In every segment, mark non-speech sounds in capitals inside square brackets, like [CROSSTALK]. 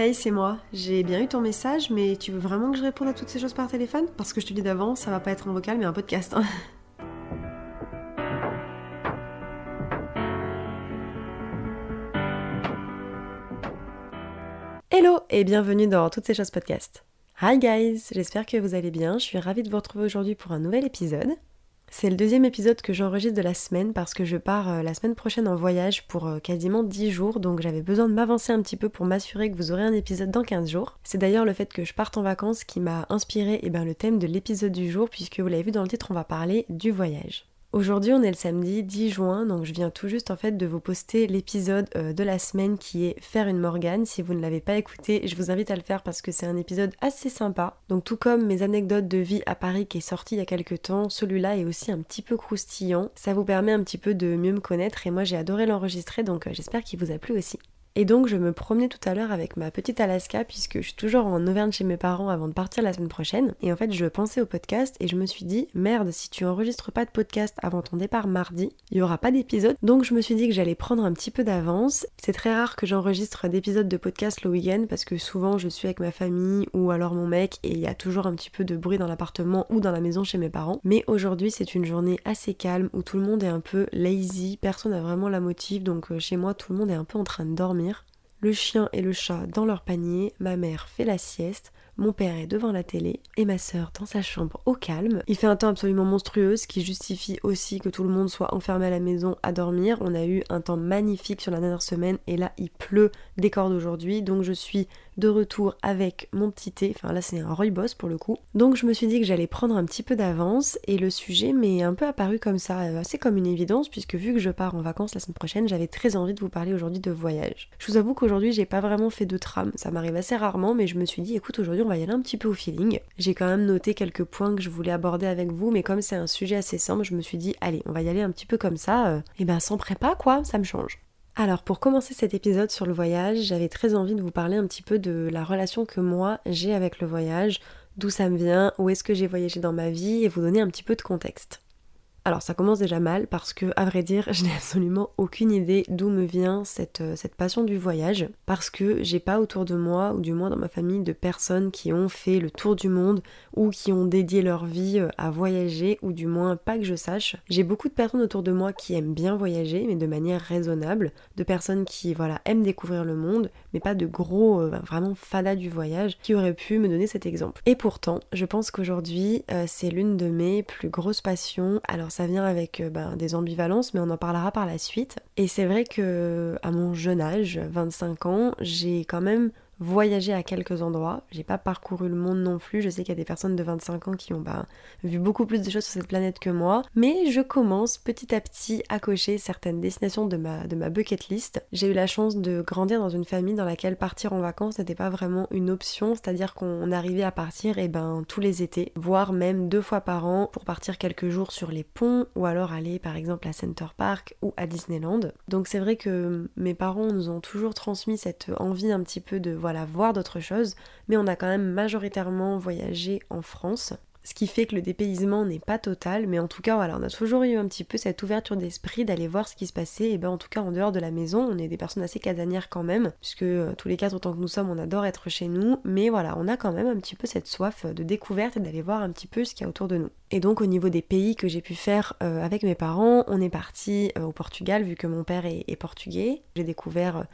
Hey, c'est moi. J'ai bien eu ton message, mais tu veux vraiment que je réponde à toutes ces choses par téléphone? Parce que je te dis d'avance, ça va pas être un vocal, mais un podcast. hein. [LAUGHS] Hello et bienvenue dans Toutes ces choses podcast. Hi guys, j'espère que vous allez bien. Je suis ravie de vous retrouver aujourd'hui pour un nouvel épisode. C'est le deuxième épisode que j'enregistre de la semaine parce que je pars euh, la semaine prochaine en voyage pour euh, quasiment 10 jours donc j'avais besoin de m'avancer un petit peu pour m'assurer que vous aurez un épisode dans 15 jours. C'est d'ailleurs le fait que je parte en vacances qui m'a inspiré eh ben, le thème de l'épisode du jour puisque vous l'avez vu dans le titre on va parler du voyage. Aujourd'hui, on est le samedi 10 juin, donc je viens tout juste en fait de vous poster l'épisode euh, de la semaine qui est Faire une Morgane. Si vous ne l'avez pas écouté, je vous invite à le faire parce que c'est un épisode assez sympa. Donc tout comme mes anecdotes de vie à Paris qui est sorti il y a quelques temps, celui-là est aussi un petit peu croustillant. Ça vous permet un petit peu de mieux me connaître et moi j'ai adoré l'enregistrer donc euh, j'espère qu'il vous a plu aussi. Et donc je me promenais tout à l'heure avec ma petite Alaska puisque je suis toujours en Auvergne chez mes parents avant de partir la semaine prochaine. Et en fait je pensais au podcast et je me suis dit merde si tu enregistres pas de podcast avant ton départ mardi, il y aura pas d'épisode. Donc je me suis dit que j'allais prendre un petit peu d'avance. C'est très rare que j'enregistre d'épisodes de podcast le week-end parce que souvent je suis avec ma famille ou alors mon mec et il y a toujours un petit peu de bruit dans l'appartement ou dans la maison chez mes parents. Mais aujourd'hui c'est une journée assez calme où tout le monde est un peu lazy, personne n'a vraiment la motive donc euh, chez moi tout le monde est un peu en train de dormir le chien et le chat dans leur panier, ma mère fait la sieste, mon père est devant la télé et ma sœur dans sa chambre au calme. Il fait un temps absolument monstrueux, ce qui justifie aussi que tout le monde soit enfermé à la maison à dormir. On a eu un temps magnifique sur la dernière semaine et là il pleut des cordes aujourd'hui, donc je suis de retour avec mon petit thé. Enfin là c'est un rooibos pour le coup. Donc je me suis dit que j'allais prendre un petit peu d'avance et le sujet m'est un peu apparu comme ça, assez comme une évidence puisque vu que je pars en vacances la semaine prochaine, j'avais très envie de vous parler aujourd'hui de voyage. Je vous avoue qu'aujourd'hui j'ai pas vraiment fait de trame, ça m'arrive assez rarement mais je me suis dit écoute aujourd'hui on va y aller un petit peu au feeling. J'ai quand même noté quelques points que je voulais aborder avec vous mais comme c'est un sujet assez simple, je me suis dit allez on va y aller un petit peu comme ça, euh, et ben sans prépa quoi, ça me change. Alors pour commencer cet épisode sur le voyage, j'avais très envie de vous parler un petit peu de la relation que moi j'ai avec le voyage, d'où ça me vient, où est-ce que j'ai voyagé dans ma vie et vous donner un petit peu de contexte. Alors ça commence déjà mal parce que, à vrai dire, [LAUGHS] je n'ai absolument aucune idée d'où me vient cette, euh, cette passion du voyage. Parce que j'ai pas autour de moi, ou du moins dans ma famille, de personnes qui ont fait le tour du monde ou qui ont dédié leur vie euh, à voyager, ou du moins pas que je sache. J'ai beaucoup de personnes autour de moi qui aiment bien voyager, mais de manière raisonnable. De personnes qui, voilà, aiment découvrir le monde, mais pas de gros, euh, vraiment fadas du voyage, qui auraient pu me donner cet exemple. Et pourtant, je pense qu'aujourd'hui, c'est l'une de mes plus grosses passions. Ça vient avec euh, ben, des ambivalences, mais on en parlera par la suite. Et c'est vrai que à mon jeune âge, 25 ans, j'ai quand même voyagé à quelques endroits. J'ai pas parcouru le monde non plus. Je sais qu'il y a des personnes de 25 ans qui ont bah, vu beaucoup plus de choses sur cette planète que moi. Mais je commence petit à petit à cocher certaines destinations de ma, de ma bucket list. J'ai eu la chance de grandir dans une famille dans laquelle partir en vacances n'était pas vraiment une option. C'est-à-dire qu'on arrivait à partir et eh ben, tous les étés, voire même deux fois par an pour partir quelques jours sur les ponts ou alors aller par exemple à Center Park ou à Disneyland. Donc c'est vrai que mes parents nous ont toujours transmis cette envie un petit peu de voilà, voir d'autres choses, mais on a quand même majoritairement voyagé en France. Ce qui fait que le dépaysement n'est pas total, mais en tout cas, voilà, on a toujours eu un petit peu cette ouverture d'esprit d'aller voir ce qui se passait, et ben en tout cas en dehors de la maison, on est des personnes assez casanières quand même, puisque euh, tous les quatre autant que nous sommes, on adore être chez nous, mais voilà, on a quand même un petit peu cette soif de découverte et d'aller voir un petit peu ce qu'il y a autour de nous. Et donc au niveau des pays que j'ai pu faire euh, avec mes parents, on est parti euh, au Portugal, vu que mon père est, portugais. J'ai découvert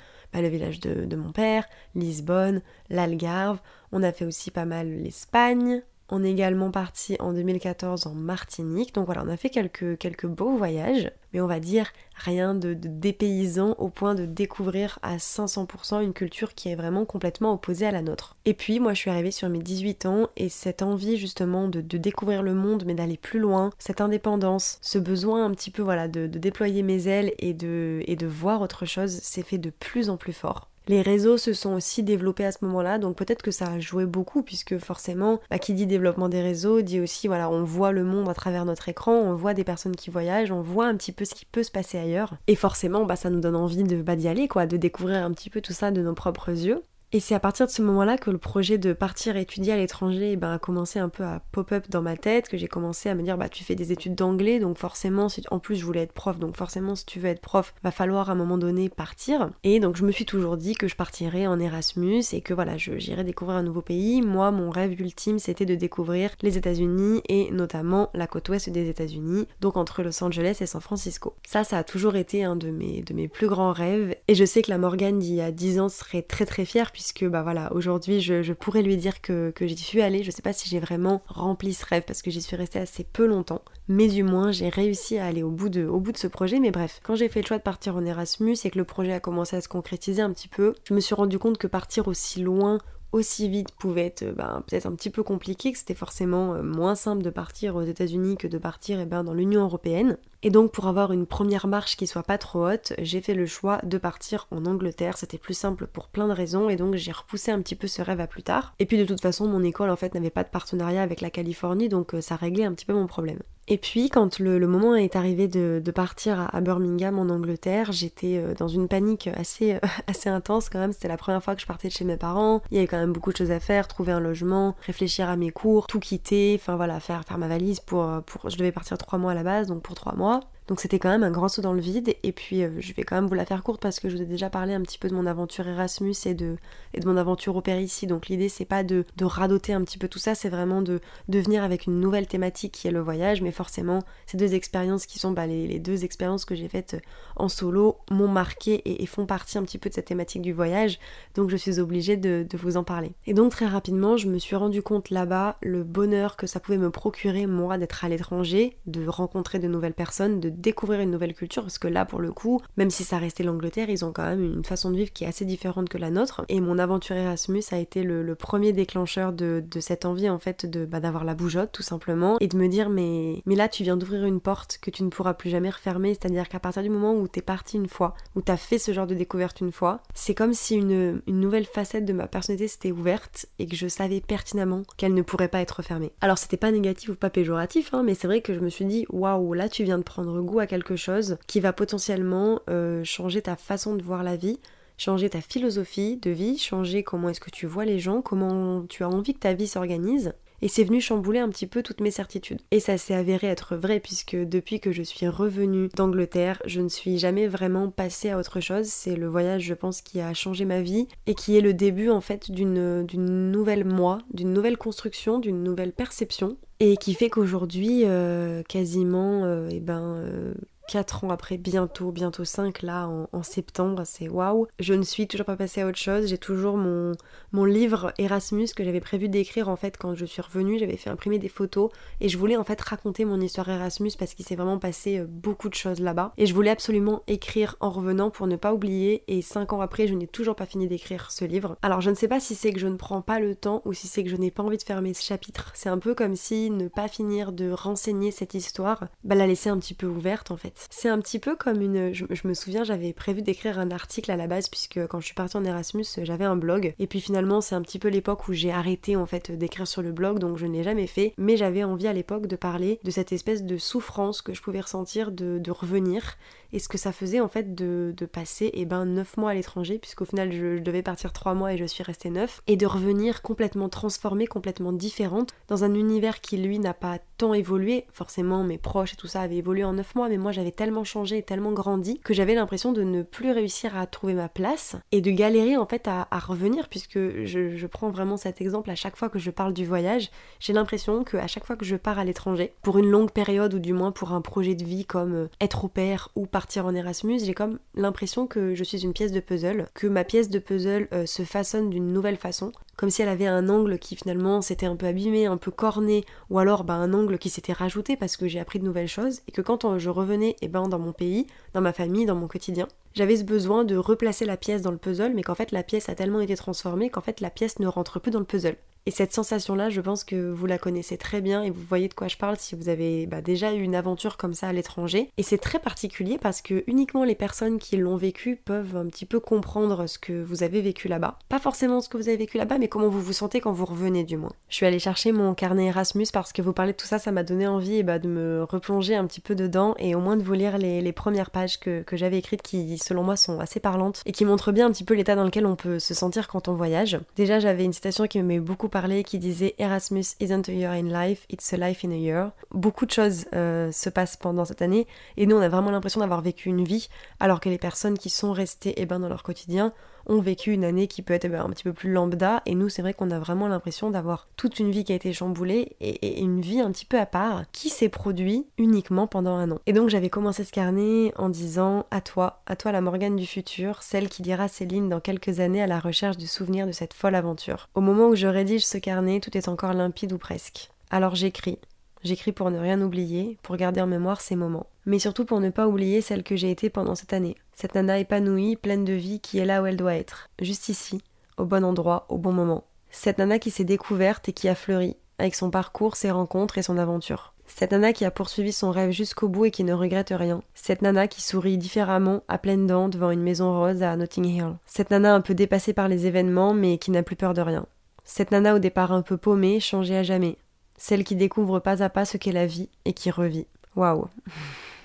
le village de mon père, Lisbonne, l'Algarve, on a fait aussi pas mal l'Espagne, on est également parti en 2014 en Martinique. Donc voilà, on a fait quelques, quelques beaux voyages, mais on va dire rien de, dépaysant au point de découvrir à 500% une culture qui est vraiment complètement opposée à la nôtre. Et puis moi je suis arrivée sur mes 18 ans et cette envie justement de, découvrir le monde mais d'aller plus loin, cette indépendance, ce besoin un petit peu voilà de, déployer mes ailes et de, et de voir autre chose s'est fait de plus en plus fort. Les réseaux se sont aussi développés à ce moment-là, donc peut-être que ça a joué beaucoup, puisque forcément, bah, qui dit développement des réseaux, dit aussi, voilà, on voit le monde à travers notre écran, on voit des personnes qui voyagent, on voit un petit peu ce qui peut se passer ailleurs. Et forcément, bah, ça nous donne envie de bah, d'y aller, quoi, de découvrir un petit peu tout ça de nos propres yeux. Et c'est à partir de ce moment-là que le projet de partir étudier à l'étranger eh ben, a commencé un peu à pop-up dans ma tête, que j'ai commencé à me dire bah tu fais des études d'anglais, donc forcément, si, en plus je voulais être prof, donc forcément si tu veux être prof, va falloir à un moment donné partir. Et donc je me suis toujours dit que je partirais en Erasmus et que voilà, j'irais découvrir un nouveau pays. Moi, mon rêve ultime, c'était de découvrir les États-Unis et notamment la côte ouest des États-Unis, donc entre Los Angeles et San Francisco. Ça, ça a toujours été un de mes, de mes plus grands rêves et je sais que la Morgane d'il y a 10 ans serait très très fière puisque bah voilà, aujourd'hui je, pourrais lui dire que, que j'y suis allée. Je sais pas si j'ai vraiment rempli ce rêve parce que j'y suis restée assez peu longtemps, mais du moins j'ai réussi à aller au bout, de, au bout de ce projet. Mais bref, quand j'ai fait le choix de partir en Erasmus et que le projet a commencé à se concrétiser un petit peu, je me suis rendu compte que partir aussi loin aussi vite pouvait être ben, peut-être un petit peu compliqué, que c'était forcément euh, moins simple de partir aux États-Unis que de partir eh ben, dans l'Union européenne. Et donc pour avoir une première marche qui soit pas trop haute, j'ai fait le choix de partir en Angleterre. C'était plus simple pour plein de raisons et donc j'ai repoussé un petit peu ce rêve à plus tard. Et puis de toute façon, mon école en fait n'avait pas de partenariat avec la Californie, donc euh, ça réglait un petit peu mon problème. Et puis quand le, moment est arrivé de, partir à, Birmingham en Angleterre, j'étais euh, dans une panique assez, [LAUGHS] assez intense quand même. C'était la première fois que je partais de chez mes parents. Il y avait quand même beaucoup de choses à faire, trouver un logement, réfléchir à mes cours, tout quitter, enfin voilà, faire, faire ma valise pour, pour... Je devais partir trois mois à la base, donc pour trois mois. Donc c'était quand même un grand saut dans le vide. Et puis euh, je vais quand même vous la faire courte parce que je vous ai déjà parlé un petit peu de mon aventure Erasmus et de, mon aventure au ici. Donc l'idée c'est pas de, de, radoter un petit peu tout ça, c'est vraiment de, venir avec une nouvelle thématique qui est le voyage. Mais forcément, ces deux expériences qui sont bah, les, deux expériences que j'ai faites en solo m'ont marqué et, font partie un petit peu de cette thématique du voyage. Donc je suis obligée de, de vous en parler. Et donc très rapidement, je me suis rendu compte là-bas le bonheur que ça pouvait me procurer moi d'être à l'étranger, de rencontrer de nouvelles personnes, de découvrir une nouvelle culture parce que là pour le coup, même si ça restait l'Angleterre, ils ont quand même une façon de vivre qui est assez différente que la nôtre. Et mon aventure Erasmus a été le, premier déclencheur de, cette envie en fait de bah, d'avoir la bougeotte tout simplement et de me dire mais mais là tu viens d'ouvrir une porte que tu ne pourras plus jamais refermer, c'est-à-dire qu'à partir du moment où t'es parti une fois, où t'as fait ce genre de découverte une fois, c'est comme si une, une nouvelle facette de ma personnalité s'était ouverte et que je savais pertinemment qu'elle ne pourrait pas être fermée. Alors c'était pas négatif ou pas péjoratif, hein, mais c'est vrai que je me suis dit waouh là tu viens de prendre goût à quelque chose qui va potentiellement euh, changer ta façon de voir la vie, changer ta philosophie de vie, changer comment est-ce que tu vois les gens, comment tu as envie que ta vie s'organise. Et c'est venu chambouler un petit peu toutes mes certitudes. Et ça s'est avéré être vrai puisque depuis que je suis revenue d'Angleterre, je ne suis jamais vraiment passée à autre chose. C'est le voyage, je pense, qui a changé ma vie et qui est le début en fait d'une nouvelle moi, d'une nouvelle construction, d'une nouvelle perception. Et qui fait qu'aujourd'hui, euh, quasiment, euh, eh ben, euh, 4 ans après, bientôt, bientôt 5 là en, septembre, c'est waouh. Je ne suis toujours pas passée à autre chose, j'ai toujours mon, mon livre Erasmus que j'avais prévu d'écrire en fait quand je suis revenue, j'avais fait imprimer des photos et je voulais en fait raconter mon histoire Erasmus parce qu'il s'est vraiment passé euh, beaucoup de choses là-bas et je voulais absolument écrire en revenant pour ne pas oublier et 5 ans après je n'ai toujours pas fini d'écrire ce livre. Alors je ne sais pas si c'est que je ne prends pas le temps ou si c'est que je n'ai pas envie de fermer ce chapitre, c'est un peu comme si ne pas finir de renseigner cette histoire, bah la laisser un petit peu ouverte en fait. C'est un petit peu comme une. Je, me souviens, j'avais prévu d'écrire un article à la base, puisque quand je suis partie en Erasmus, j'avais un blog. Et puis finalement, c'est un petit peu l'époque où j'ai arrêté en fait d'écrire sur le blog, donc je n'ai jamais fait. Mais j'avais envie à l'époque de parler de cette espèce de souffrance que je pouvais ressentir de, revenir et ce que ça faisait en fait de, passer et eh ben 9 mois à l'étranger, puisqu'au final je, devais partir 3 mois et je suis restée 9, et de revenir complètement transformée, complètement différente, dans un univers qui lui n'a pas tant évolué, forcément mes proches et tout ça avaient évolué en 9 mois, mais moi j'avais tellement changé et tellement grandi que j'avais l'impression de ne plus réussir à trouver ma place et de galérer en fait à, revenir, puisque je, prends vraiment cet exemple à chaque fois que je parle du voyage, j'ai l'impression que à chaque fois que je pars à l'étranger, pour une longue période ou du moins pour un projet de vie comme euh, être au pair ou partir en Erasmus, j'ai comme l'impression que je suis une pièce de puzzle, que ma pièce de puzzle euh, se façonne d'une nouvelle façon, comme si elle avait un angle qui finalement s'était un peu abîmé, un peu corné, ou alors bah, un angle qui s'était rajouté parce que j'ai appris de nouvelles choses, et que quand euh, je revenais et ben, dans mon pays, dans ma famille, dans mon quotidien, j'avais ce besoin de replacer la pièce dans le puzzle, mais qu'en fait la pièce a tellement été transformée qu'en fait la pièce ne rentre plus dans le puzzle. Et cette sensation-là, je pense que vous la connaissez très bien et vous voyez de quoi je parle si vous avez bah, déjà eu une aventure comme ça à l'étranger. Et c'est très particulier parce que uniquement les personnes qui l'ont vécu peuvent un petit peu comprendre ce que vous avez vécu là-bas. Pas forcément ce que vous avez vécu là-bas, mais comment vous vous sentez quand vous revenez du moins. Je suis allée chercher mon carnet Erasmus parce que vous parlez de tout ça, ça m'a donné envie bah, de me replonger un petit peu dedans et au moins de vous lire les, premières pages que, que j'avais écrites qui, selon moi, sont assez parlantes et qui montrent bien un petit peu l'état dans lequel on peut se sentir quand on voyage. Déjà, j'avais une citation qui m'aimait beaucoup qui disait Erasmus isn't a year in life, it's a life in a year. Beaucoup de choses euh, se passent pendant cette année et nous on a vraiment l'impression d'avoir vécu une vie alors que les personnes qui sont restées eh ben, dans leur quotidien ont vécu une année qui peut être un petit peu plus lambda et nous c'est vrai qu'on a vraiment l'impression d'avoir toute une vie qui a été chamboulée et, une vie un petit peu à part qui s'est produit uniquement pendant un an. Et donc j'avais commencé ce carnet en disant à toi, à toi la Morgane du futur, celle qui dira Céline dans quelques années à la recherche du souvenir de cette folle aventure. Au moment où je rédige ce carnet, tout est encore limpide ou presque. Alors j'écris, J'écris pour ne rien oublier, pour garder en mémoire ces moments. Mais surtout pour ne pas oublier celle que j'ai été pendant cette année. Cette nana épanouie, pleine de vie, qui est là où elle doit être. Juste ici, au bon endroit, au bon moment. Cette nana qui s'est découverte et qui a fleuri, avec son parcours, ses rencontres et son aventure. Cette nana qui a poursuivi son rêve jusqu'au bout et qui ne regrette rien. Cette nana qui sourit différemment, à pleines dents, devant une maison rose à Notting Hill. Cette nana un peu dépassée par les événements, mais qui n'a plus peur de rien. Cette nana au départ un peu paumée, changée à jamais, celle qui découvre pas à pas ce qu'est la vie et qui revit. Waouh [LAUGHS]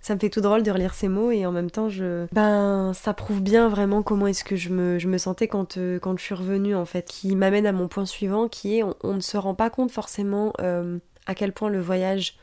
ça me fait tout drôle de relire ces mots et en même temps je ben ça prouve bien vraiment comment est-ce que je me, sentais quand, euh, quand je suis revenue en fait. Qui m'amène à mon point suivant qui est on, ne se rend pas compte forcément euh, à quel point le voyage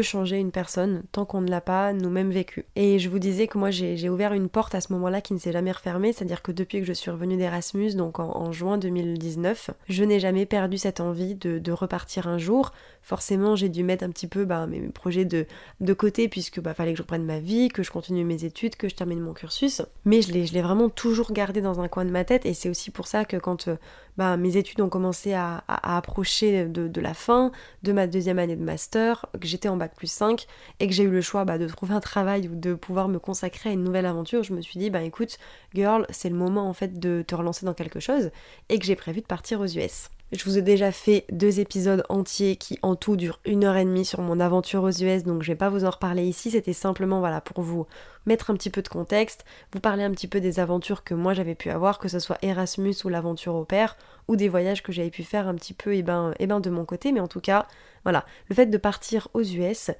changer une personne tant qu'on ne l'a pas nous-mêmes vécu. Et je vous disais que moi j'ai ouvert une porte à ce moment-là qui ne s'est jamais refermée, c'est-à-dire que depuis que je suis revenue d'Erasmus, donc en, juin 2019, je n'ai jamais perdu cette envie de, repartir un jour. Forcément j'ai dû mettre un petit peu bah, mes, projets de, de côté puisque bah, fallait que je reprenne ma vie, que je continue mes études, que je termine mon cursus. Mais je l'ai vraiment toujours gardé dans un coin de ma tête et c'est aussi pour ça que quand euh, bah, mes études ont commencé à, approcher de, la fin de ma deuxième année de master, que j'étais en bac plus 5 et que j'ai eu le choix bah, de trouver un travail ou de pouvoir me consacrer à une nouvelle aventure, je me suis dit, bah écoute, girl, c'est le moment en fait de te relancer dans quelque chose et que j'ai prévu de partir aux US. Je vous ai déjà fait deux épisodes entiers qui en tout durent une heure et demie sur mon aventure aux US, donc je vais pas vous en reparler ici, c'était simplement voilà pour vous mettre un petit peu de contexte, vous parler un petit peu des aventures que moi j'avais pu avoir, que ce soit Erasmus ou l'aventure au père, ou des voyages que j'avais pu faire un petit peu eh ben, eh ben de mon côté, mais en tout cas, voilà, le fait de partir aux US,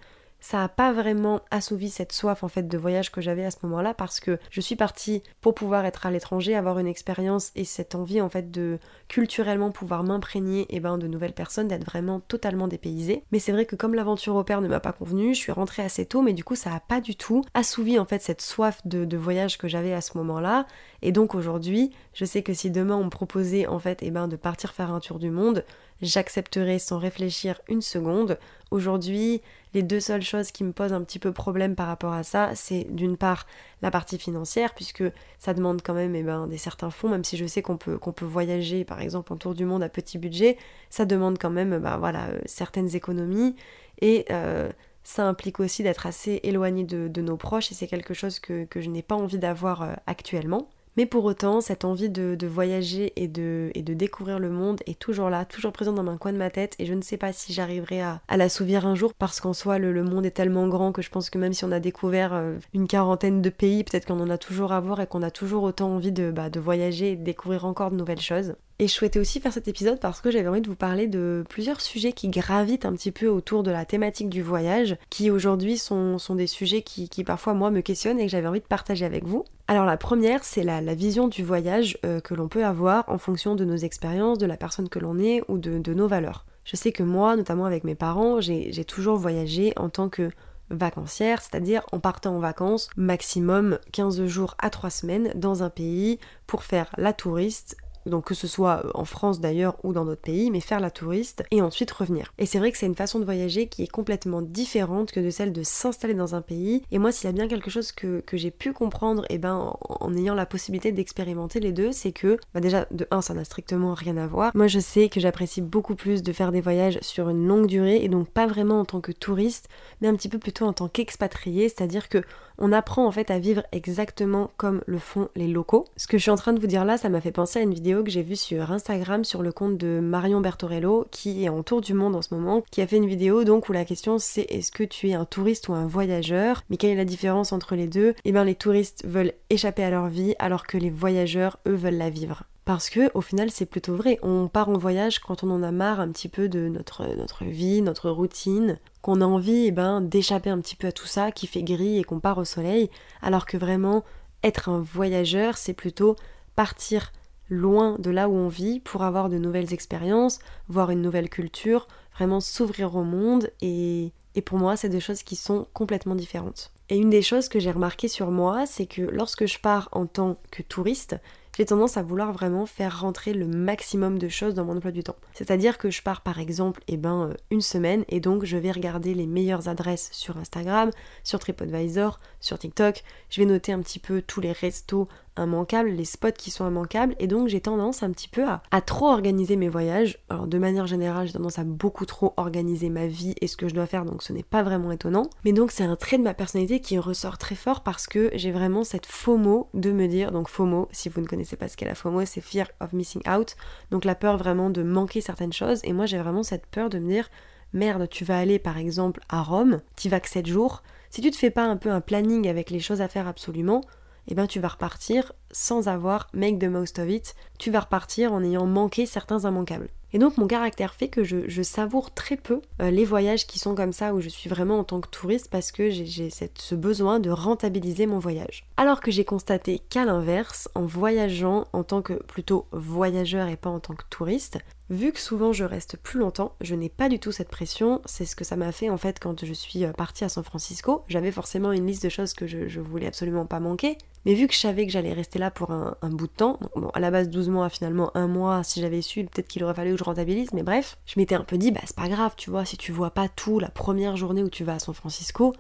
ça n'a pas vraiment assouvi cette soif en fait de voyage que j'avais à ce moment-là parce que je suis partie pour pouvoir être à l'étranger, avoir une expérience et cette envie en fait de culturellement pouvoir m'imprégner et eh ben de nouvelles personnes, d'être vraiment totalement dépaysée. Mais c'est vrai que comme l'aventure au père ne m'a pas convenu, je suis rentrée assez tôt, mais du coup ça a pas du tout assouvi en fait cette soif de, voyage que j'avais à ce moment-là. Et donc aujourd'hui, je sais que si demain on me proposait en fait et eh ben de partir faire un tour du monde, j'accepterai sans réfléchir une seconde. Aujourd'hui, les deux seules choses qui me posent un petit peu problème par rapport à ça, c'est d'une part la partie financière, puisque ça demande quand même eh ben, des certains fonds, même si je sais qu'on peut, peut voyager par exemple en tour du monde à petit budget, ça demande quand même bah, voilà, euh, certaines économies et euh, ça implique aussi d'être assez éloigné de, nos proches et c'est quelque chose que, que je n'ai pas envie d'avoir euh, actuellement. Mais pour autant, cette envie de, voyager et de, découvrir le monde est toujours là, toujours présente dans un coin de ma tête et je ne sais pas si j'arriverai à, à l'assouvir un jour parce qu'en soi le, monde est tellement grand que je pense que même si on a découvert euh, une quarantaine de pays, peut-être qu'on en a toujours à voir et qu'on a toujours autant envie de, bah, de voyager et de découvrir encore de nouvelles choses. Et je souhaitais aussi faire cet épisode parce que j'avais envie de vous parler de plusieurs sujets qui gravitent un petit peu autour de la thématique du voyage, qui aujourd'hui sont, sont, des sujets qui, qui, parfois moi me questionnent et que j'avais envie de partager avec vous. Alors la première, c'est la, la, vision du voyage euh, que l'on peut avoir en fonction de nos expériences, de la personne que l'on est ou de, de nos valeurs. Je sais que moi, notamment avec mes parents, j'ai toujours voyagé en tant que vacancière, c'est-à-dire en partant en vacances maximum 15 jours à 3 semaines dans un pays pour faire la touriste donc que ce soit euh, en France d'ailleurs ou dans d'autres pays, mais faire la touriste et ensuite revenir. Et c'est vrai que c'est une façon de voyager qui est complètement différente que de celle de s'installer dans un pays. Et moi, s'il y a bien quelque chose que, j'ai pu comprendre, eh ben en, ayant la possibilité d'expérimenter les deux, c'est que bah déjà de un, ça n'a strictement rien à voir. Moi, je sais que j'apprécie beaucoup plus de faire des voyages sur une longue durée et donc pas vraiment en tant que touriste, mais un petit peu plutôt en tant qu'expatrié, c'est-à-dire que on apprend en fait à vivre exactement comme le font les locaux. Ce que je suis en train de vous dire là, ça m'a fait penser à une vidéo que j'ai vue sur Instagram sur le compte de Marion Bertorello qui est en tour du monde en ce moment, qui a fait une vidéo donc où la question c'est est-ce que tu es un touriste ou un voyageur? Mais quelle est la différence entre les deux? Eh bien les touristes veulent échapper à leur vie alors que les voyageurs eux veulent la vivre. Parce que au final c'est plutôt vrai, on part en voyage quand on en a marre un petit peu de notre, notre vie, notre routine, qu'on a envie eh ben, d'échapper un petit peu à tout ça, qui fait gris et qu'on part au soleil, alors que vraiment être un voyageur c'est plutôt partir loin de là où on vit pour avoir de nouvelles expériences, voir une nouvelle culture, vraiment s'ouvrir au monde et, et pour moi c'est deux choses qui sont complètement différentes. Et une des choses que j'ai remarqué sur moi, c'est que lorsque je pars en tant que touriste, j'ai tendance à vouloir vraiment faire rentrer le maximum de choses dans mon emploi du temps. C'est-à-dire que je pars par exemple eh ben, euh, une semaine et donc je vais regarder les meilleures adresses sur Instagram, sur TripAdvisor, sur TikTok, je vais noter un petit peu tous les restos immanquables, les spots qui sont immanquables, et donc j'ai tendance un petit peu à, trop organiser mes voyages. Alors de manière générale, j'ai tendance à beaucoup trop organiser ma vie et ce que je dois faire, donc ce n'est pas vraiment étonnant. Mais donc c'est un trait de ma personnalité qui ressort très fort parce que j'ai vraiment cette FOMO de me dire, donc FOMO, si vous ne connaissez pas ce qu'est la FOMO, c'est Fear of Missing Out, donc la peur vraiment de manquer certaines choses, et moi j'ai vraiment cette peur de me dire, merde, tu vas aller par exemple à Rome, tu vas que 7 jours, si tu te fais pas un peu un planning avec les choses à faire absolument, eh ben tu vas repartir sans avoir make the most of it, tu vas repartir en ayant manqué certains immanquables. Et donc mon caractère fait que je, savoure très peu euh, les voyages qui sont comme ça où je suis vraiment en tant que touriste parce que j'ai ce besoin de rentabiliser mon voyage. Alors que j'ai constaté qu'à l'inverse, en voyageant en tant que plutôt voyageur et pas en tant que touriste, Vu que souvent je reste plus longtemps, je n'ai pas du tout cette pression. C'est ce que ça m'a fait en fait quand je suis euh, partie à San Francisco. J'avais forcément une liste de choses que je, voulais absolument pas manquer. Mais vu que je savais que j'allais rester là pour un, bout de temps, à la base 12 mois, finalement un mois, si j'avais su, peut-être qu'il aurait fallu que je rentabilise, mais bref, je m'étais un peu dit, bah c'est pas grave, tu vois, si tu vois pas tout la première journée où tu vas à San Francisco,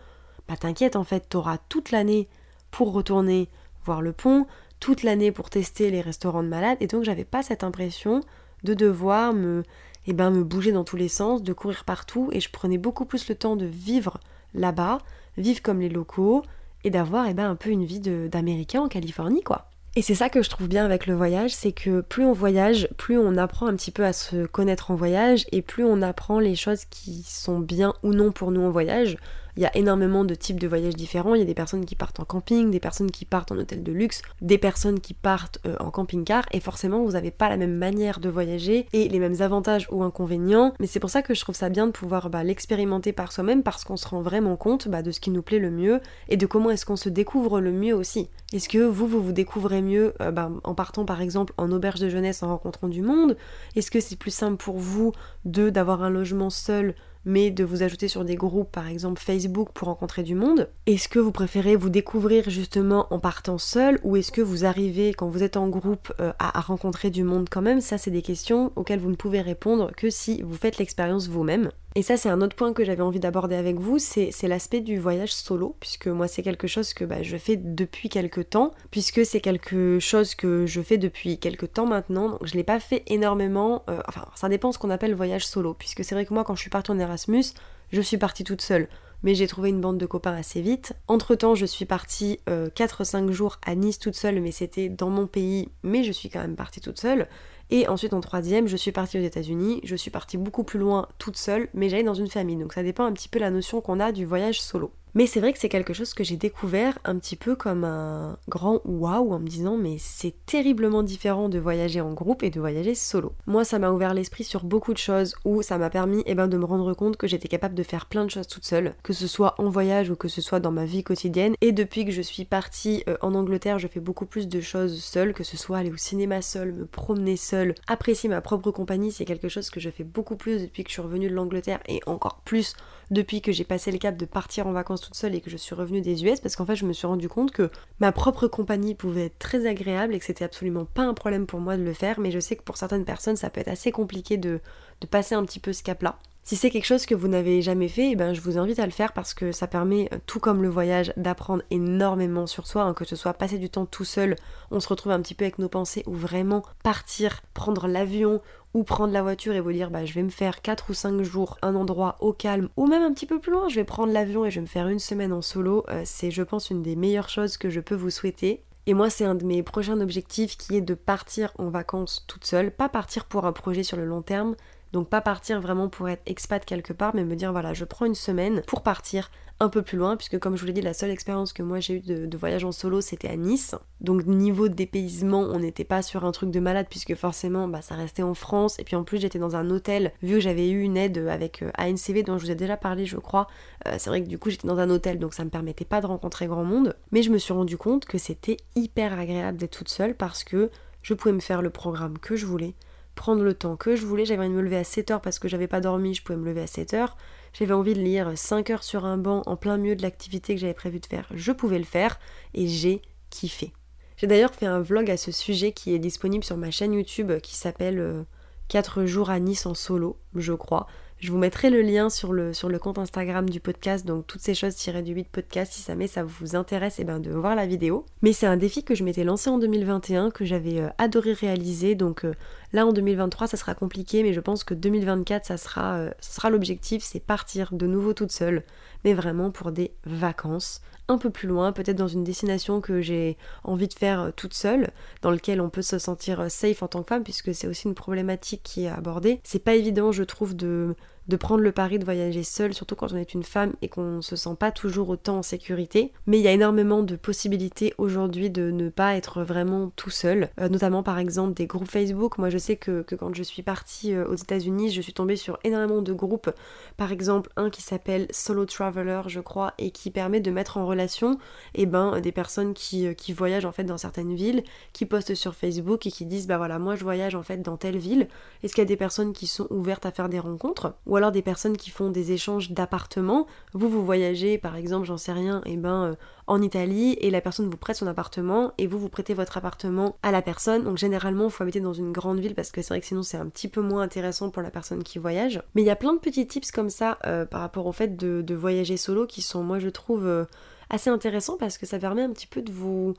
bah t'inquiète, en fait, t'auras toute l'année pour retourner voir le pont, toute l'année pour tester les restaurants de malades, et donc j'avais pas cette impression de devoir me, eh ben, me bouger dans tous les sens, de courir partout, et je prenais beaucoup plus le temps de vivre là-bas, vivre comme les locaux, et d'avoir eh ben, un peu une vie d'américain en Californie, quoi. Et c'est ça que je trouve bien avec le voyage, c'est que plus on voyage, plus on apprend un petit peu à se connaître en voyage, et plus on apprend les choses qui sont bien ou non pour nous en voyage. Il y a énormément de types de voyages différents. Il y a des personnes qui partent en camping, des personnes qui partent en hôtel de luxe, des personnes qui partent euh, en camping-car. Et forcément, vous n'avez pas la même manière de voyager et les mêmes avantages ou inconvénients. Mais c'est pour ça que je trouve ça bien de pouvoir bah, l'expérimenter par soi-même parce qu'on se rend vraiment compte bah, de ce qui nous plaît le mieux et de comment est-ce qu'on se découvre le mieux aussi. Est-ce que vous, vous vous découvrez mieux euh, bah, en partant par exemple en auberge de jeunesse en rencontrant du monde? Est-ce que c'est plus simple pour vous d'avoir un logement seul mais de vous ajouter sur des groupes, par exemple Facebook, pour rencontrer du monde Est-ce que vous préférez vous découvrir justement en partant seul ou est-ce que vous arrivez, quand vous êtes en groupe, euh, à, rencontrer du monde quand même? Ça, c'est des questions auxquelles vous ne pouvez répondre que si vous faites l'expérience vous-même. Et ça, c'est un autre point que j'avais envie d'aborder avec vous, c'est l'aspect du voyage solo, puisque moi, c'est quelque chose que bah, je fais depuis quelques temps, puisque c'est quelque chose que je fais depuis quelques temps maintenant, donc je l'ai pas fait énormément, euh, enfin, ça dépend ce qu'on appelle voyage solo, puisque c'est vrai que moi, quand je suis partie en Erasmus, je suis partie toute seule mais j'ai trouvé une bande de copains assez vite. Entre temps, je suis partie 4-5 euh, jours à Nice toute seule, mais c'était dans mon pays, mais je suis quand même partie toute seule. Et ensuite en troisième, je suis partie aux États-Unis, je suis partie beaucoup plus loin toute seule, mais j'allais dans une famille. Donc ça dépend un petit peu la notion qu'on a du voyage solo. Mais c'est vrai que c'est quelque chose que j'ai découvert un petit peu comme un grand waouh en me disant mais c'est terriblement différent de voyager en groupe et de voyager solo. Moi ça m'a ouvert l'esprit sur beaucoup de choses où ça m'a permis eh ben, de me rendre compte que j'étais capable de faire plein de choses toute seule, que ce soit en voyage ou que ce soit dans ma vie quotidienne. Et depuis que je suis partie euh, en Angleterre, je fais beaucoup plus de choses seule, que ce soit aller au cinéma seule, me promener seule, apprécier ma propre compagnie, c'est quelque chose que je fais beaucoup plus depuis que je suis revenue de l'Angleterre et encore plus depuis que j'ai passé le cap de partir en vacances toute seule et que je suis revenue des US parce qu'en fait je me suis rendu compte que ma propre compagnie pouvait être très agréable et que c'était absolument pas un problème pour moi de le faire mais je sais que pour certaines personnes ça peut être assez compliqué de, de passer un petit peu ce cap là. Si c'est quelque chose que vous n'avez jamais fait, eh ben, je vous invite à le faire parce que ça permet, euh, tout comme le voyage, d'apprendre énormément sur soi, hein, que ce soit passer du temps tout seul, on se retrouve un petit peu avec nos pensées, ou vraiment partir, prendre l'avion ou prendre la voiture et vous dire bah je vais me faire 4 ou 5 jours un endroit au calme ou même un petit peu plus loin, je vais prendre l'avion et je vais me faire une semaine en solo, euh, c'est je pense une des meilleures choses que je peux vous souhaiter. Et moi, c'est un de mes prochains objectifs qui est de partir en vacances toute seule, pas partir pour un projet sur le long terme, donc pas partir vraiment pour être expat quelque part, mais me dire voilà, je prends une semaine pour partir un peu plus loin, puisque comme je vous l'ai dit, la seule expérience que moi j'ai eue de, voyage en solo, c'était à Nice. Donc niveau dépaysement, on n'était pas sur un truc de malade, puisque forcément, bah, ça restait en France. Et puis en plus, j'étais dans un hôtel, vu que j'avais eu une aide avec euh, ANCV dont je vous ai déjà parlé, je crois. Euh, c'est vrai que du coup, j'étais dans un hôtel, donc ça me permettait pas de rencontrer grand monde. Mais je me suis rendu compte que c'était hyper agréable d'être toute seule parce que je pouvais me faire le programme que je voulais prendre le temps que je voulais. J'avais envie de me lever à 7 heures parce que j'avais pas dormi, je pouvais me lever à 7 heures. J'avais envie de lire 5 heures sur un banc en plein milieu de l'activité que j'avais prévu de faire. Je pouvais le faire et j'ai kiffé. J'ai d'ailleurs fait un vlog à ce sujet qui est disponible sur ma chaîne YouTube qui s'appelle 4 euh, jours à Nice en solo, je crois. Je vous mettrai le lien sur le, sur le compte Instagram du podcast, donc toutes ces choses tirées du 8 podcast, si ça, ça vous intéresse et eh ben, de voir la vidéo. Mais c'est un défi que je m'étais lancé en 2021, que j'avais euh, adoré réaliser, donc euh, là en 2023 ça sera compliqué, mais je pense que 2024 ça sera, euh, sera l'objectif, c'est partir de nouveau toute seule, mais vraiment pour des vacances un peu plus loin, peut-être dans une destination que j'ai envie de faire toute seule, dans lequel on peut se sentir safe en tant que femme, puisque c'est aussi une problématique qui est abordée. C'est pas évident, je trouve, de de prendre le pari de voyager seul, surtout quand on est une femme et qu'on ne se sent pas toujours autant en sécurité. Mais il y a énormément de possibilités aujourd'hui de ne pas être vraiment tout seul, euh, notamment par exemple des groupes Facebook. Moi je sais que, quand je suis partie euh, aux États-Unis, je suis tombée sur énormément de groupes, par exemple un qui s'appelle Solo Traveler, je crois, et qui permet de mettre en relation eh ben, des personnes qui, euh, qui voyagent en fait dans certaines villes, qui postent sur Facebook et qui disent bah voilà, moi je voyage en fait dans telle ville. Est-ce qu'il y a des personnes qui sont ouvertes à faire des rencontres ou alors des personnes qui font des échanges d'appartements. Vous, vous voyagez, par exemple, j'en sais rien, et eh ben euh, en Italie, et la personne vous prête son appartement, et vous, vous prêtez votre appartement à la personne. Donc généralement, il faut habiter dans une grande ville, parce que c'est vrai que sinon c'est un petit peu moins intéressant pour la personne qui voyage. Mais il y a plein de petits tips comme ça euh, par rapport au fait de, voyager solo qui sont, moi je trouve, euh, assez intéressants, parce que ça permet un petit peu de vous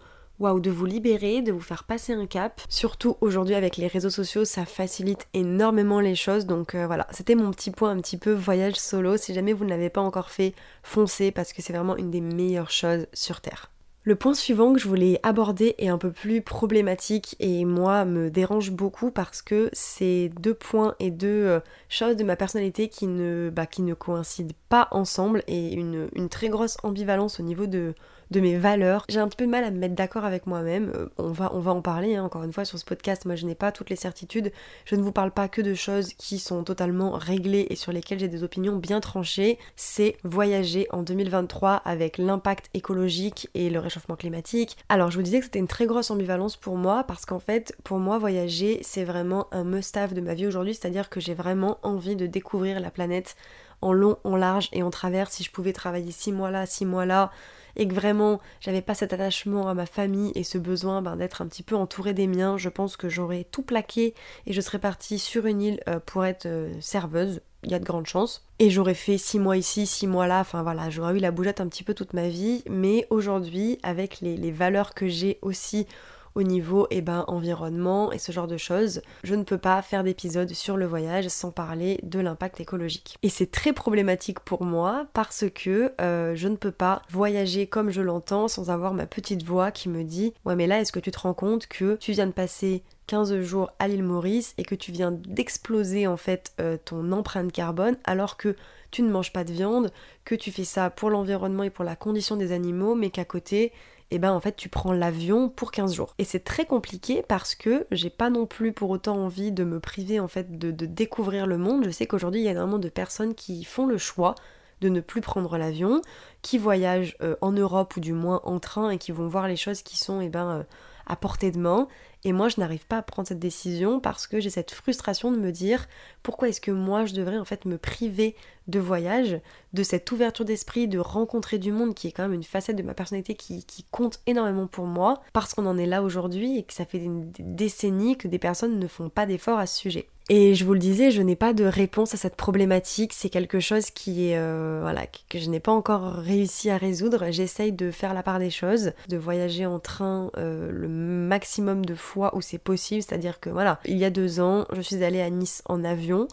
waouh, de vous libérer, de vous faire passer un cap. Surtout aujourd'hui avec les réseaux sociaux, ça facilite énormément les choses. Donc euh, voilà, c'était mon petit point un petit peu voyage solo. Si jamais vous ne l'avez pas encore fait, foncez parce que c'est vraiment une des meilleures choses sur Terre. Le point suivant que je voulais aborder est un peu plus problématique et moi me dérange beaucoup parce que c'est deux points et deux euh, choses de ma personnalité qui ne, bah, qui ne coïncident pas ensemble et une, une très grosse ambivalence au niveau de, de mes valeurs. J'ai un petit peu de mal à me mettre d'accord avec moi-même. Euh, on, va, en parler, hein, encore une fois, sur ce podcast. Moi, je n'ai pas toutes les certitudes. Je ne vous parle pas que de choses qui sont totalement réglées et sur lesquelles j'ai des opinions bien tranchées. C'est voyager en 2023 avec l'impact écologique et le réchauffement climatique. Alors, je vous disais que c'était une très grosse ambivalence pour moi parce qu'en fait, pour moi, voyager, c'est vraiment un must-have de ma vie aujourd'hui. C'est-à-dire que j'ai vraiment envie de découvrir la planète en long, en large et en travers. Si je pouvais travailler six mois là, six mois là, et que vraiment j'avais pas cet attachement à ma famille et ce besoin ben, d'être un petit peu entourée des miens, je pense que j'aurais tout plaqué et je serais partie sur une île euh, pour être euh, serveuse. Il y a de grandes chances. Et j'aurais fait six mois ici, six mois là, enfin voilà, j'aurais eu la bougette un petit peu toute ma vie. Mais aujourd'hui, avec les, les valeurs que j'ai aussi au niveau eh ben, environnement et ce genre de choses. Je ne peux pas faire d'épisode sur le voyage sans parler de l'impact écologique. Et c'est très problématique pour moi parce que euh, je ne peux pas voyager comme je l'entends sans avoir ma petite voix qui me dit ouais mais là est-ce que tu te rends compte que tu viens de passer 15 jours à l'île Maurice et que tu viens d'exploser en fait euh, ton empreinte carbone alors que tu ne manges pas de viande, que tu fais ça pour l'environnement et pour la condition des animaux, mais qu'à côté, et eh ben en fait tu prends l'avion pour 15 jours. Et c'est très compliqué parce que j'ai pas non plus pour autant envie de me priver en fait de, découvrir le monde. Je sais qu'aujourd'hui il y a énormément de personnes qui font le choix de ne plus prendre l'avion, qui voyagent euh, en Europe ou du moins en train et qui vont voir les choses qui sont eh ben, euh, à portée de main. Et moi, je n'arrive pas à prendre cette décision parce que j'ai cette frustration de me dire pourquoi est-ce que moi, je devrais en fait me priver de voyage, de cette ouverture d'esprit, de rencontrer du monde qui est quand même une facette de ma personnalité qui, compte énormément pour moi, parce qu'on en est là aujourd'hui et que ça fait des décennies que des personnes ne font pas d'efforts à ce sujet. Et je vous le disais, je n'ai pas de réponse à cette problématique. C'est quelque chose qui est, euh, voilà, que je n'ai pas encore réussi à résoudre. J'essaye de faire la part des choses, de voyager en train euh, le maximum de fois où c'est possible. C'est-à-dire que voilà, il y a deux ans, je suis allée à Nice en avion.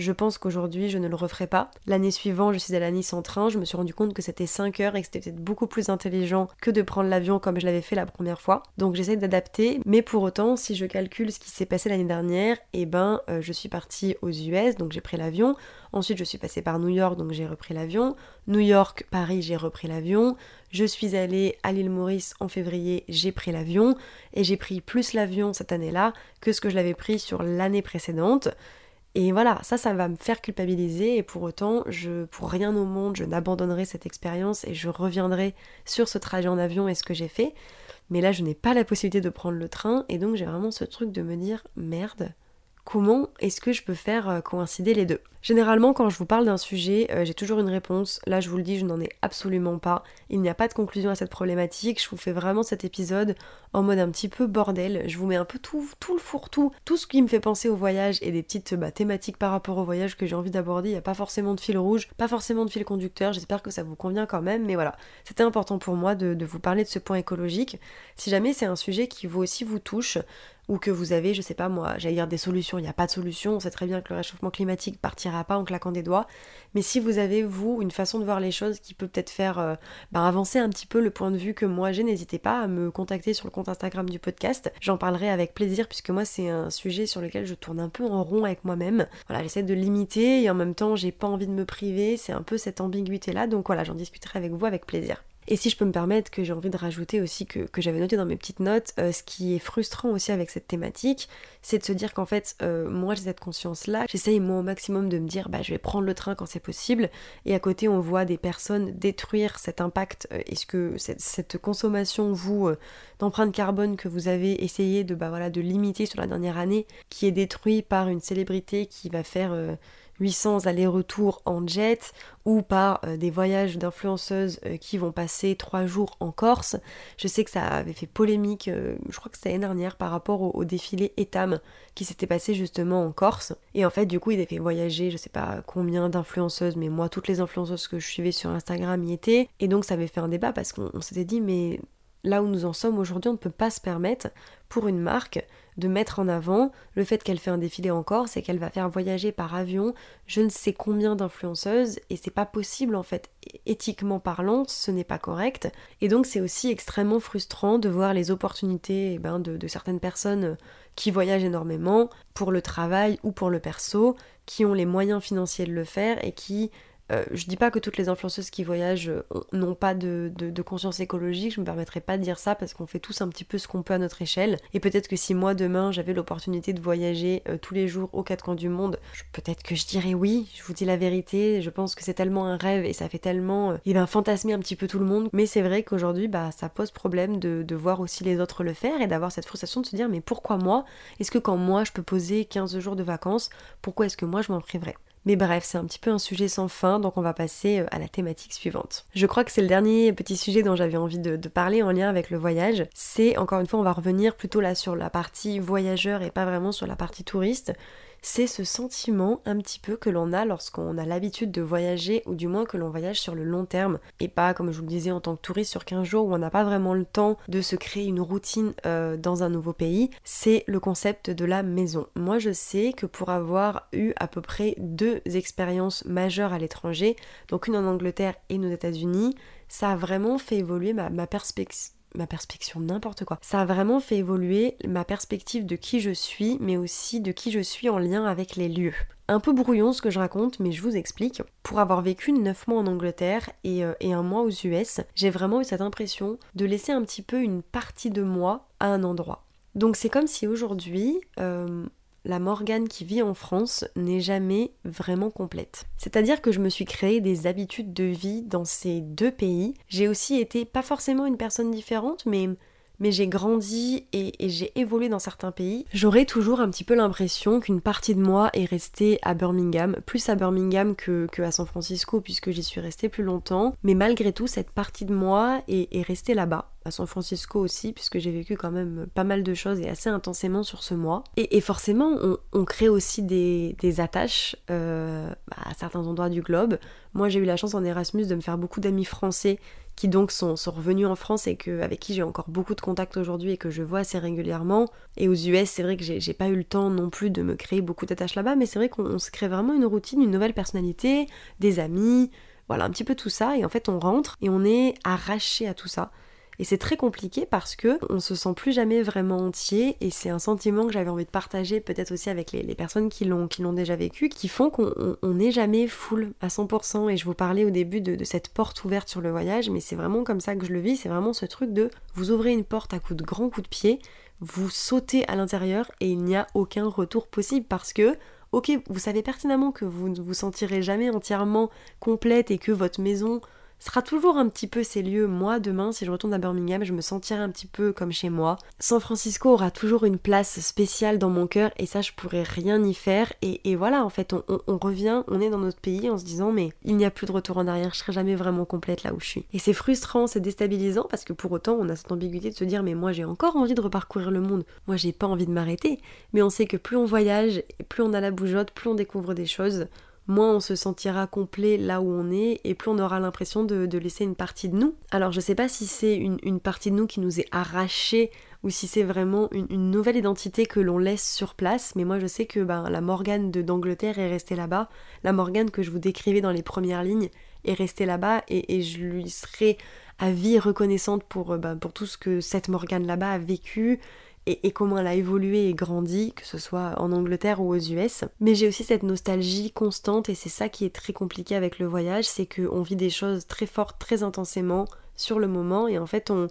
Je pense qu'aujourd'hui, je ne le referai pas. L'année suivante, je suis allée à Nice en train. Je me suis rendu compte que c'était 5 heures et que c'était peut-être beaucoup plus intelligent que de prendre l'avion comme je l'avais fait la première fois. Donc j'essaie d'adapter. Mais pour autant, si je calcule ce qui s'est passé l'année dernière, eh ben, euh, je suis partie aux US, donc j'ai pris l'avion. Ensuite, je suis passée par New York, donc j'ai repris l'avion. New York, Paris, j'ai repris l'avion. Je suis allée à l'île Maurice en février, j'ai pris l'avion. Et j'ai pris plus l'avion cette année-là que ce que je l'avais pris sur l'année précédente. Et voilà, ça, ça va me faire culpabiliser et pour autant, je, pour rien au monde, je n'abandonnerai cette expérience et je reviendrai sur ce trajet en avion et ce que j'ai fait. Mais là, je n'ai pas la possibilité de prendre le train et donc j'ai vraiment ce truc de me dire merde, comment est-ce que je peux faire euh, coïncider les deux? Généralement, quand je vous parle d'un sujet, euh, j'ai toujours une réponse. Là, je vous le dis, je n'en ai absolument pas. Il n'y a pas de conclusion à cette problématique. Je vous fais vraiment cet épisode en mode un petit peu bordel. Je vous mets un peu tout, le fourre-tout, tout ce qui me fait penser au voyage et des petites bah, thématiques par rapport au voyage que j'ai envie d'aborder. Il n'y a pas forcément de fil rouge, pas forcément de fil conducteur. J'espère que ça vous convient quand même. Mais voilà, c'était important pour moi de vous parler de ce point écologique. Si jamais c'est un sujet qui vous aussi vous touche, ou que vous avez, je sais pas moi, j'allais dire des solutions, il n'y a pas de solution, on sait très bien que le réchauffement climatique partira pas en claquant des doigts, mais si vous avez, vous, une façon de voir les choses qui peut peut-être faire euh, bah, avancer un petit peu le point de vue que moi j'ai, n'hésitez pas à me contacter sur le compte Instagram du podcast, j'en parlerai avec plaisir puisque moi c'est un sujet sur lequel je tourne un peu en rond avec moi-même, voilà, j'essaie de limiter et en même temps j'ai pas envie de me priver, c'est un peu cette ambiguïté là, donc voilà, j'en discuterai avec vous avec plaisir. Et si je peux me permettre, que j'ai envie de rajouter aussi, que, j'avais noté dans mes petites notes, euh, ce qui est frustrant aussi avec cette thématique, c'est de se dire qu'en fait, euh, moi j'ai cette conscience-là, j'essaye moi au maximum de me dire, bah je vais prendre le train quand c'est possible, et à côté on voit des personnes détruire cet impact, euh, est-ce que cette, consommation, vous, d'empreinte carbone que vous avez essayé de, bah, voilà, de limiter sur la dernière année, qui est détruit par une célébrité qui va faire 800 allers-retours en jet ou par euh, des voyages d'influenceuses euh, qui vont passer trois jours en Corse. Je sais que ça avait fait polémique, euh, je crois que c'était l'année dernière, par rapport au, défilé Etam qui s'était passé justement en Corse. Et en fait, du coup, il avait fait voyager, je sais pas combien d'influenceuses, mais moi, toutes les influenceuses que je suivais sur Instagram y étaient. Et donc, ça avait fait un débat parce qu'on s'était dit, mais là où nous en sommes aujourd'hui, on ne peut pas se permettre pour une marque de mettre en avant le fait qu'elle fait un défilé en Corse et qu'elle va faire voyager par avion je ne sais combien d'influenceuses et c'est pas possible en fait. Éthiquement parlant, ce n'est pas correct. Et donc c'est aussi extrêmement frustrant de voir les opportunités eh ben, de, de certaines personnes qui voyagent énormément pour le travail ou pour le perso, qui ont les moyens financiers de le faire et qui euh, je dis pas que toutes les influenceuses qui voyagent euh, n'ont pas de, conscience écologique, je me permettrai pas de dire ça parce qu'on fait tous un petit peu ce qu'on peut à notre échelle. Et peut-être que si moi demain j'avais l'opportunité de voyager euh, tous les jours aux quatre coins du monde, peut-être que je dirais oui, je vous dis la vérité, je pense que c'est tellement un rêve et ça fait tellement eh ben, fantasmer un petit peu tout le monde. Mais c'est vrai qu'aujourd'hui bah, ça pose problème de, de voir aussi les autres le faire et d'avoir cette frustration de se dire mais pourquoi moi? Est-ce que quand moi je peux poser 15 jours de vacances, pourquoi est-ce que moi je m'en priverais? Mais bref, c'est un petit peu un sujet sans fin, donc on va passer euh, à la thématique suivante. Je crois que c'est le dernier petit sujet dont j'avais envie de, parler en lien avec le voyage. C'est, encore une fois, on va revenir plutôt là sur la partie voyageur et pas vraiment sur la partie touriste c'est ce sentiment un petit peu que l'on a lorsqu'on a l'habitude de voyager ou du moins que l'on voyage sur le long terme et pas comme je vous le disais en tant que touriste sur 15 jours où on n'a pas vraiment le temps de se créer une routine euh, dans un nouveau pays, c'est le concept de la maison. Moi je sais que pour avoir eu à peu près deux expériences majeures à l'étranger, donc une en Angleterre et aux États-Unis, ça a vraiment fait évoluer ma perspective ma perspective, n'importe quoi. Ça a vraiment fait évoluer ma perspective de qui je suis, mais aussi de qui je suis en lien avec les lieux. Un peu brouillon ce que je raconte, mais je vous explique. Pour avoir vécu 9 mois en Angleterre euh, et, un mois aux US, j'ai vraiment eu cette impression de laisser un petit peu une partie de moi à un endroit. Donc c'est comme si aujourd'hui, euh, la Morgane qui vit en France n'est jamais vraiment complète. C'est-à-dire que je me suis créé des habitudes de vie dans ces deux pays. J'ai aussi été pas forcément une personne différente, mais mais j'ai grandi et, j'ai évolué dans certains pays, j'aurais toujours un petit peu l'impression qu'une partie de moi est restée à Birmingham, plus à Birmingham que, San Francisco puisque j'y suis restée plus longtemps, mais malgré tout cette partie de moi est, est restée là-bas à San Francisco aussi, puisque j'ai vécu quand même pas mal de choses et assez intensément sur ce mois. Et, forcément, on, crée aussi des, attaches euh, à certains endroits du globe. Moi, j'ai eu la chance en Erasmus de me faire beaucoup d'amis français qui donc sont, revenus en France et que, avec qui j'ai encore beaucoup de contacts aujourd'hui et que je vois assez régulièrement. Et aux US, c'est vrai que j'ai pas eu le temps non plus de me créer beaucoup d'attaches là-bas, mais c'est vrai qu'on se crée vraiment une routine, une nouvelle personnalité, des amis, voilà, un petit peu tout ça. Et en fait, on rentre et on est arraché à tout ça. Et c'est très compliqué parce que on se sent plus jamais vraiment entier et c'est un sentiment que j'avais envie de partager peut-être aussi avec les, personnes qui l'ont déjà vécu, qui font qu'on n'est jamais full à 100%. Et je vous parlais au début de, cette porte ouverte sur le voyage, mais c'est vraiment comme ça que je le vis. C'est vraiment ce truc de vous ouvrez une porte à coups de grands coups de pied, vous sautez à l'intérieur et il n'y a aucun retour possible parce que ok, vous savez pertinemment que vous ne vous sentirez jamais entièrement complète et que votre maison sera toujours un petit peu ces lieux. Moi, demain, si je retourne à Birmingham, je me sentirai un petit peu comme chez moi. San Francisco aura toujours une place spéciale dans mon cœur et ça, je pourrais rien y faire. Et, voilà, en fait, on, revient, on est dans notre pays en se disant, mais il n'y a plus de retour en arrière, je serai jamais vraiment complète là où je suis. Et c'est frustrant, c'est déstabilisant parce que pour autant, on a cette ambiguïté de se dire, mais moi, j'ai encore envie de reparcourir le monde. Moi, j'ai pas envie de m'arrêter. Mais on sait que plus on voyage, plus on a la bougeotte, plus on découvre des choses, moins on se sentira complet là où on est et plus on aura l'impression de, laisser une partie de nous. Alors je sais pas si c'est une, partie de nous qui nous est arrachée ou si c'est vraiment une, nouvelle identité que l'on laisse sur place, mais moi je sais que ben, la Morgane d'Angleterre est restée là-bas, la Morgane que je vous décrivais dans les premières lignes est restée là-bas et, je lui serai à vie reconnaissante pour, ben, pour tout ce que cette Morgane là-bas a vécu et, comment elle a évolué et grandi, que ce soit en Angleterre ou aux US. Mais j'ai aussi cette nostalgie constante et c'est ça qui est très compliqué avec le voyage, c'est qu'on vit des choses très fortes, très intensément sur le moment et en fait on,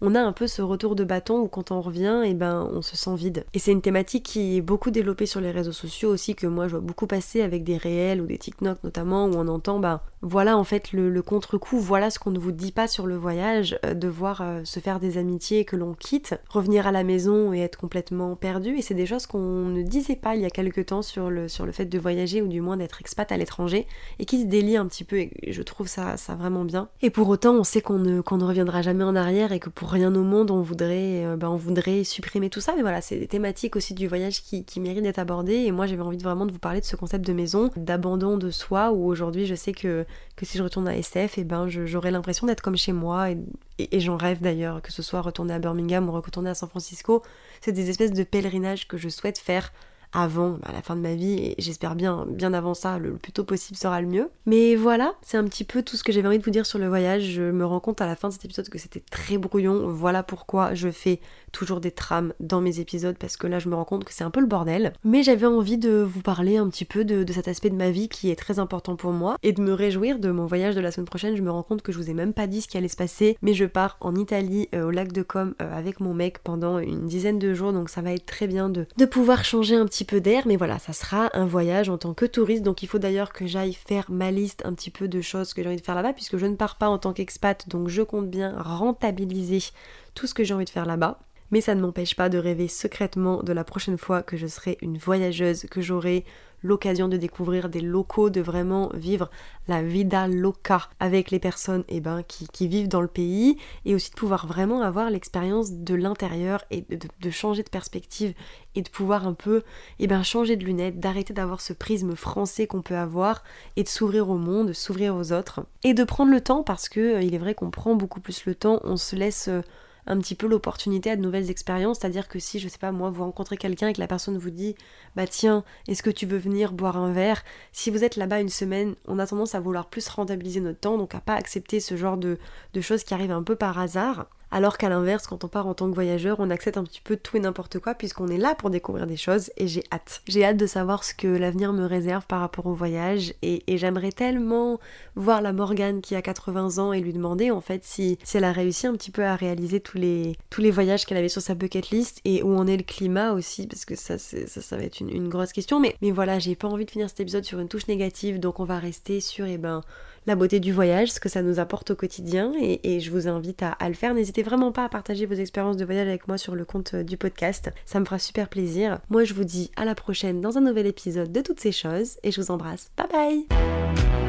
on a un peu ce retour de bâton où quand on revient, et eh ben on se sent vide. Et c'est une thématique qui est beaucoup développée sur les réseaux sociaux aussi, que moi je vois beaucoup passer avec des réels ou des TikTok notamment, où on entend bah voilà en fait le, contre-coup, voilà ce qu'on ne vous dit pas sur le voyage, euh, de voir euh, se faire des amitiés que l'on quitte, revenir à la maison et être complètement perdu. Et c'est des choses qu'on ne disait pas il y a quelques temps sur le, sur le fait de voyager ou du moins d'être expat à l'étranger et qui se délient un petit peu et je trouve ça, ça vraiment bien. Et pour autant on sait qu'on ne, ne reviendra jamais en arrière et que pour rien au monde on voudrait, euh, ben, on voudrait supprimer tout ça. Mais voilà, c'est des thématiques aussi du voyage qui, qui méritent d'être abordées et moi j'avais envie vraiment de vous parler de ce concept de maison, d'abandon de soi où aujourd'hui je sais que que si je retourne à SF, et eh ben j'aurai l'impression d'être comme chez moi, et, j'en rêve d'ailleurs, que ce soit retourner à Birmingham ou retourner à San Francisco. C'est des espèces de pèlerinages que je souhaite faire avant bah, la fin de ma vie et j'espère bien bien avant ça le, plus tôt possible sera le mieux. Mais voilà c'est un petit peu tout ce que j'avais envie de vous dire sur le voyage. Je me rends compte à la fin de cet épisode que c'était très brouillon. Voilà pourquoi je fais toujours des trames dans mes épisodes parce que là je me rends compte que c'est un peu le bordel. Mais j'avais envie de vous parler un petit peu de, cet aspect de ma vie qui est très important pour moi et de me réjouir de mon voyage de la semaine prochaine. Je me rends compte que je vous ai même pas dit ce qui allait se passer mais je pars en Italie euh, au lac de Com euh, avec mon mec pendant une dizaine de jours donc ça va être très bien de, de pouvoir changer un petit peu d'air, mais voilà, ça sera un voyage en tant que touriste. Donc il faut d'ailleurs que j'aille faire ma liste un petit peu de choses que j'ai envie de faire là-bas, puisque je ne pars pas en tant qu'expat, donc je compte bien rentabiliser tout ce que j'ai envie de faire là-bas mais ça ne m'empêche pas de rêver secrètement de la prochaine fois que je serai une voyageuse, que j'aurai l'occasion de découvrir des locaux, de vraiment vivre la vida loca avec les personnes eh ben, qui, vivent dans le pays et aussi de pouvoir vraiment avoir l'expérience de l'intérieur et de, changer de perspective et de pouvoir un peu eh ben, changer de lunettes, d'arrêter d'avoir ce prisme français qu'on peut avoir et de s'ouvrir au monde, de s'ouvrir aux autres et de prendre le temps parce que euh, il est vrai qu'on prend beaucoup plus le temps, on se laisse... Un petit peu l'opportunité à de nouvelles expériences, c'est-à-dire que si, je sais pas, moi, vous rencontrez quelqu'un et que la personne vous dit, bah tiens, est-ce que tu veux venir boire un verre? Si vous êtes là-bas une semaine, on a tendance à vouloir plus rentabiliser notre temps, donc à pas accepter ce genre de, de choses qui arrivent un peu par hasard. Alors qu'à l'inverse, quand on part en tant que voyageur, on accepte un petit peu tout et n'importe quoi puisqu'on est là pour découvrir des choses et j'ai hâte. J'ai hâte de savoir ce que l'avenir me réserve par rapport au voyage et, j'aimerais tellement voir la Morgane qui a 80 ans et lui demander en fait si, elle a réussi un petit peu à réaliser tous les, voyages qu'elle avait sur sa bucket list et où en est le climat aussi parce que ça, ça, va être une, grosse question. Mais, mais voilà, j'ai pas envie de finir cet épisode sur une touche négative donc on va rester sur et eh ben la beauté du voyage, ce que ça nous apporte au quotidien et, je vous invite à, le faire. N'hésitez vraiment pas à partager vos expériences de voyage avec moi sur le compte euh, du podcast, ça me fera super plaisir. Moi je vous dis à la prochaine dans un nouvel épisode de toutes ces choses et je vous embrasse. Bye bye